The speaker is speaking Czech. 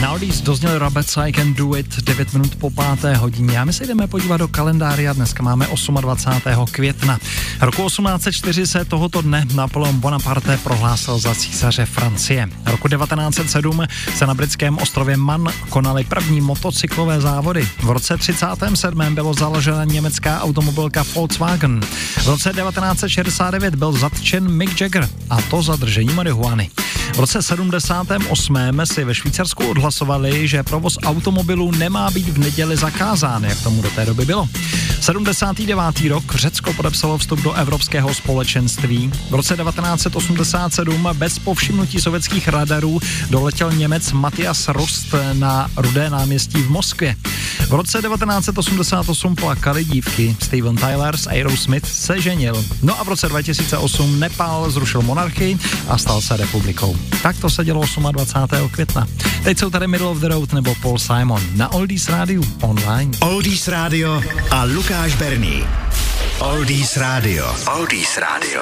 Na Oldies dozněl Rabec I Can Do It 9 minut po páté hodině a my se jdeme podívat do kalendáře. Dneska máme 28. května. Roku 1804 se tohoto dne Napoleon Bonaparte prohlásil za císaře Francie. Roku 1907 se na britském ostrově Man konaly první motocyklové závody. V roce 37. bylo založena německá automobilka Volkswagen. V roce 1969 byl zatčen Mick Jagger a to za držení marihuany. V roce 78. si ve Švýcarsku odhlasovali, že provoz automobilů nemá být v neděli zakázán, jak tomu do té doby bylo. 79. rok Řecko podepsalo vstup do Evropského společenství. V roce 1987 bez povšimnutí sovětských radarů doletěl Němec Matthias Rust na Rudé náměstí v Moskvě. V roce 1988 plakali dívky. Steven Tyler s Aerosmith se ženil. No a v roce 2008 Nepál zrušil monarchii a stal se republikou. Tak to se dělo 28. května. Teď jsou tady Middle of the Road nebo Paul Simon na Oldies Radio online. Oldies Radio a Lukáš Berný. Oldies Radio. Oldies Radio.